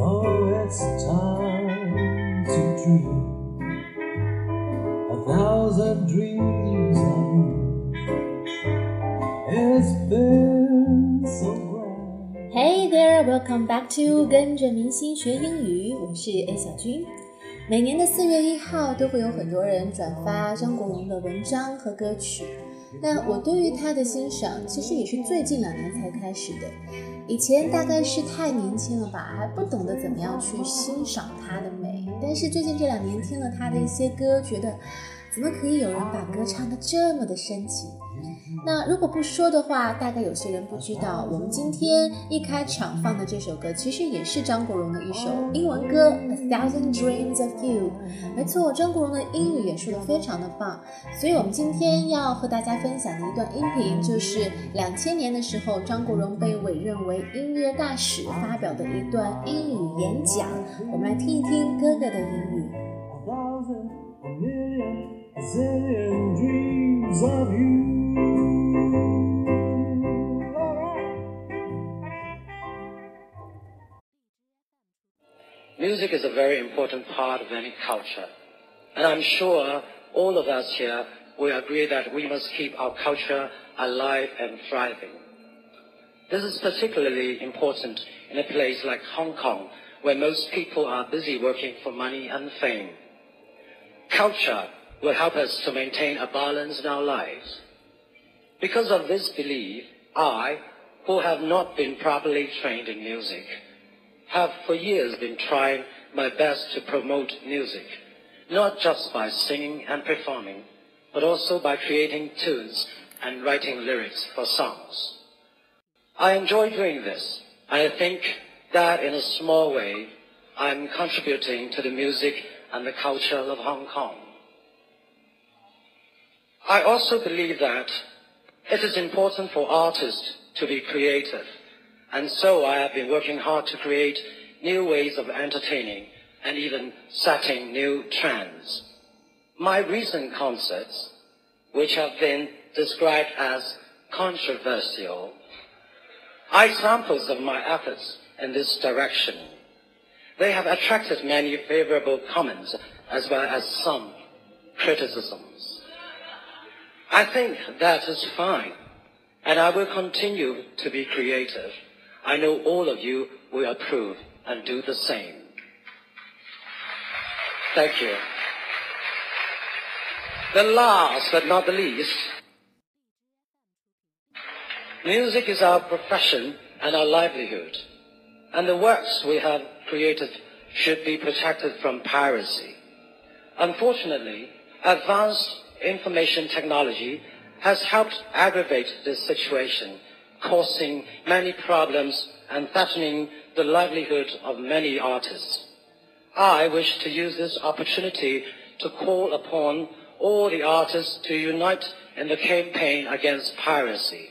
Oh, it's time to dream a thousand dreams of you. It's been so grand. Hey there, welcome back to 跟着明星学英语，我是 A 小军。每年的四月一号都会有很多人转发张国荣的文章和歌曲。 那我对于他的欣赏，其实也是最近两年才开始的。以前大概是太年轻了吧，还不懂得怎么样去欣赏他的美。但是最近这两年听了他的一些歌，觉得怎么可以有人把歌唱得这么的深情？那如果不说的话，大概有些人不知道，我们今天一开场放的这首歌，其实也是张国荣的一首英文歌《A Thousand Dreams of You》。没错，张国荣的英语也说的非常的棒，所以我们今天要和大家分享的一段音频，就是两千年的时候，张国荣被委任为音乐大使发表的一段英语演讲。我们来听一听哥哥的英语。A thousand, a million, a zillion dreams of you. Music is a very important part of any culture. And I'm sure all of us here will agree that we must keep our culture alive and thriving. This is particularly important in a place like Hong Kong, where most people are busy working for money and fame. Culture will help us to maintain a balance in our lives. Because of this belief, I, who have not been properly trained in music, have for years been trying my best to promote music, not just by singing and performing, but also by creating tunes and writing lyrics for songs. I enjoy doing this. I think that in a small way, I'm contributing to the music and the culture of Hong Kong. I also believe that it is important for artists to be creative, and so I have been working hard to create new ways of entertaining and even setting new trends. My recent concerts, which have been described as controversial, are examples of my efforts in this direction. They have attracted many favorable comments as well as some criticisms. I think that is fine, and I will continue to be creative. I know all of you will approve and do the same. Thank you. The last but not the least, music is our profession and our livelihood, and the works we have created should be protected from piracy. Unfortunately, advanced information technology has helped aggravate this situation, causing many problems and threatening the livelihood of many artists. I wish to use this opportunity to call upon all the artists to unite in the campaign against piracy.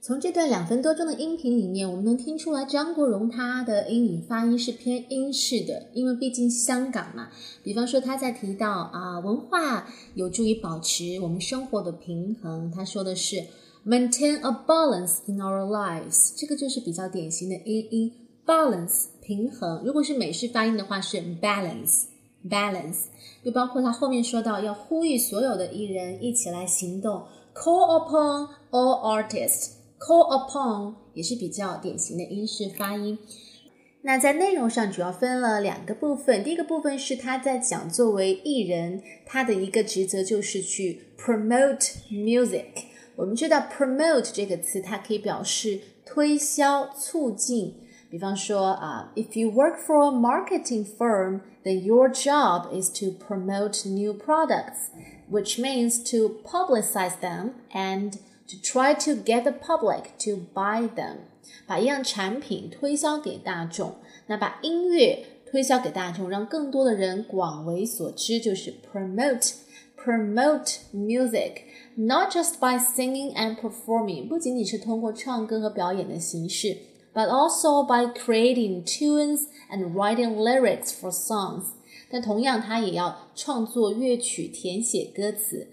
从这段两分多钟的音频里面，我们能听出来张国荣他的英语发音是偏英式的，因为毕竟香港嘛。比方说他在提到啊，文化有助于保持我们生活的平衡，他说的是 Maintain a balance in our lives，这个就是比较典型的英音 balance 平衡。如果是美式发音的话是 balance balance，又包括他后面说到要呼吁所有的艺人一起来行动，call upon all artists。call upon 也是比较典型的英式发音。那在内容上主要分了两个部分，第一个部分是他在讲作为艺人他的一个职责就是去 promote music。我们知道 promote 这个词，它可以表示推销、促进。比方说啊、uh,，if you work for a marketing firm, then your job is to promote new products, which means to publicize them and to try to get the public to buy them，把一样产品推销给大众。那把音乐推销给大众，让更多的人广为所知，就是 promote promote music。Not just by singing and performing，不仅仅是通过唱歌和表演的形式，but also by creating tunes and writing lyrics for songs。但同样，他也要创作乐曲，填写歌词。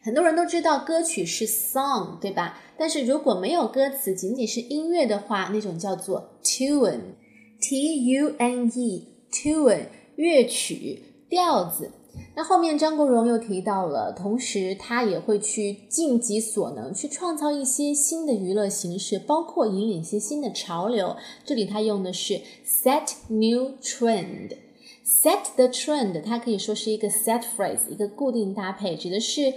很多人都知道歌曲是 song，对吧？但是如果没有歌词，仅仅是音乐的话，那种叫做 tune，t u n e，tune，乐曲、调子。 那后面张国荣又提到了，同时他也会去尽己所能去创造一些新的娱乐形式，包括引领一些新的潮流。这里他用的是 set new trend。set the trend，它可以说是一个 set phrase，一个固定搭配，指的是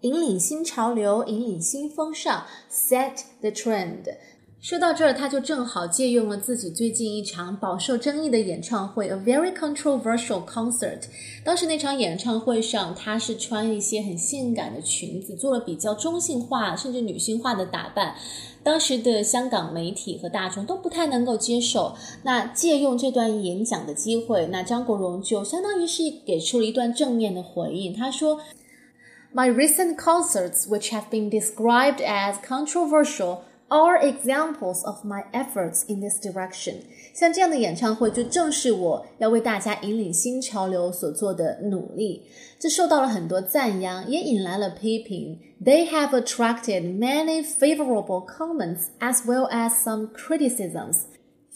引领新潮流、引领新风尚。set the trend。说到这儿，他就正好借用了自己最近一场饱受争议的演唱会，a very controversial concert。当时那场演唱会上，他是穿一些很性感的裙子，做了比较中性化甚至女性化的打扮。当时的香港媒体和大众都不太能够接受。那借用这段演讲的机会，那张国荣就相当于是给出了一段正面的回应。他说：“My recent concerts, which have been described as controversial.” Are examples of my efforts in this direction。像这样的演唱会，就正是我要为大家引领新潮流所做的努力。这受到了很多赞扬，也引来了批评。They have attracted many favorable comments as well as some criticisms.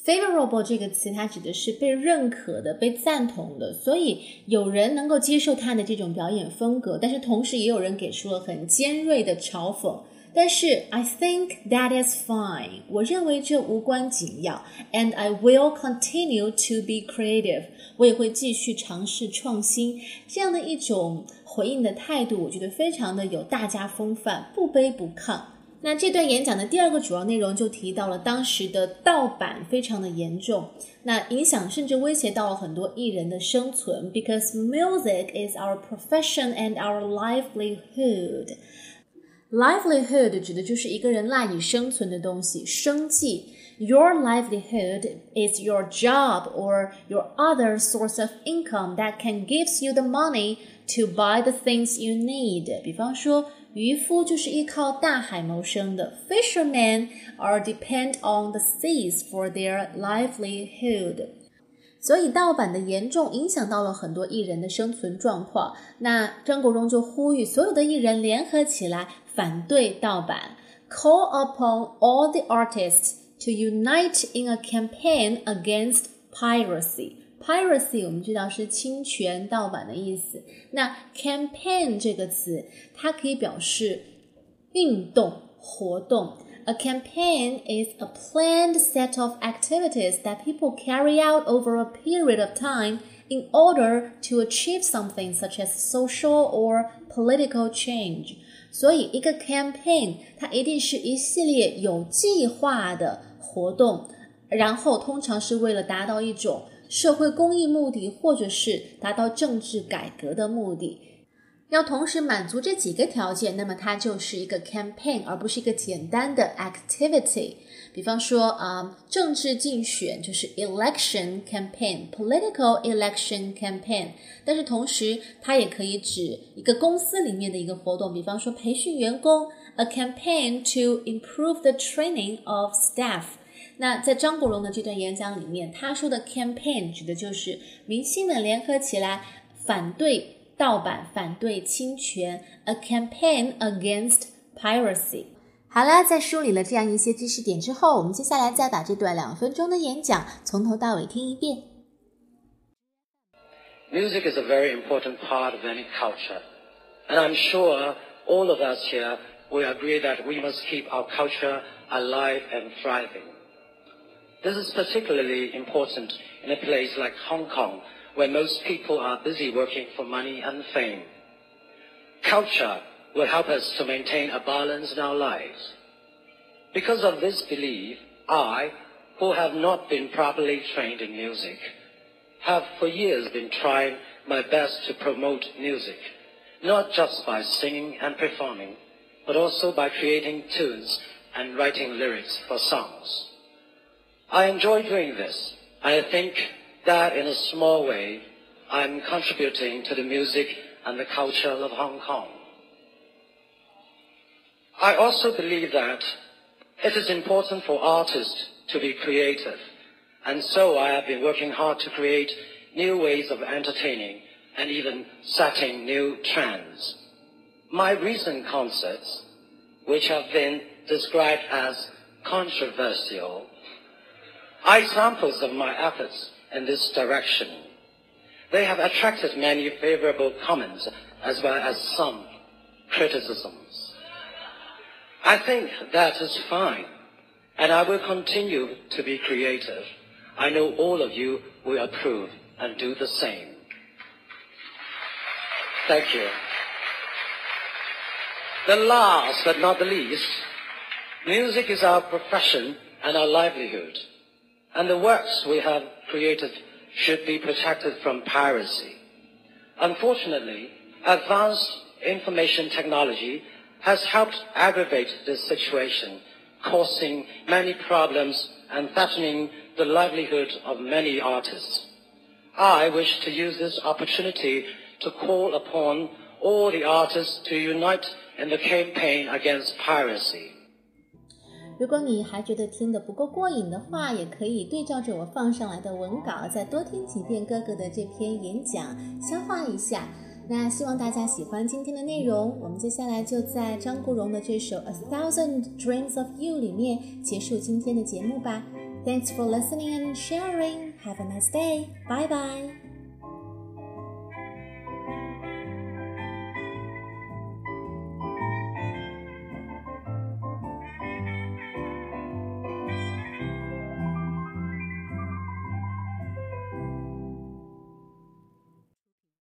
Favorable 这个词，它指的是被认可的、被赞同的，所以有人能够接受他的这种表演风格，但是同时也有人给出了很尖锐的嘲讽。 但是 I think that is fine，我认为这无关紧要，and I will continue to be creative，我也会继续尝试创新。这样的一种回应的态度，我觉得非常的有大家风范，不卑不亢。那这段演讲的第二个主要内容就提到了当时的盗版非常的严重，那影响甚至威胁到了很多艺人的生存，because music is our profession and our livelihood。 Livelihood 指的就是一个人赖以生存的东西，生计。Your livelihood is your job or your other source of income that can gives you the money to buy the things you need。比方说，渔夫就是依靠大海谋生的，fishermen are depend on the seas for their livelihood。所以盗版的严重影响到了很多艺人的生存状况。那张国荣就呼吁所有的艺人联合起来，反对盗版，call upon all the artists to unite in a campaign against piracy. Piracy 我们知道是侵权、盗版的意思。那 campaign 这个词，它可以表示运动、活动。A campaign is a planned set of activities that people carry out over a period of time in order to achieve something such as social or political change. 所以，一个 campaign 它一定是一系列有计划的活动，然后通常是为了达到一种社会公益目的，或者是达到政治改革的目的。要同时满足这几个条件，那么它就是一个 campaign，而不是一个简单的 activity。比方说啊，政治竞选就是 election campaign，political election campaign。但是同时，它也可以指一个公司里面的一个活动，比方说培训员工，a campaign to improve the training of staff。那在张国荣的这段演讲里面，他说的 campaign 指的就是明星们联合起来反对。盗版反对侵权，a campaign against piracy。好啦，在梳理了这样一些知识点之后，我们接下来再把这段两分钟的演讲从头到尾听一遍。Music is a very important part of any culture, and I'm sure all of us here will agree that we must keep our culture alive and thriving. This is particularly important in a place like Hong Kong where most people are busy working for money and fame. Culture will help us to maintain a balance in our lives. Because of this belief, I, who have not been properly trained in music, have for years been trying my best to promote music, not just by singing and performing, but also by creating tunes and writing lyrics for songs. I enjoy doing this. I think that in a small way, I'm contributing to the music and the culture of Hong Kong. I also believe that it is important for artists to be creative, and so I have been working hard to create new ways of entertaining and even setting new trends. My recent concerts, which have been described as controversial, are examples of my efforts in this direction. They have attracted many favorable comments as well as some criticisms. I think that is fine, and I will continue to be creative. I know all of you will approve and do the same. Thank you. The last but not the least, music is our profession and our livelihood, and the works we have created should be protected from piracy. Unfortunately, advanced information technology has helped aggravate this situation, causing many problems and threatening the livelihood of many artists. I wish to use this opportunity to call upon all the artists to unite in the campaign against piracy. 如果你还觉得听得不够过瘾的话，也可以对照着我放上来的文稿，再多听几遍哥哥的这篇演讲，消化一下。那希望大家喜欢今天的内容。我们接下来就在张国荣的这首《A Thousand Dreams of You》里面结束今天的节目吧。Thanks for listening and sharing. Have a nice day. Bye bye.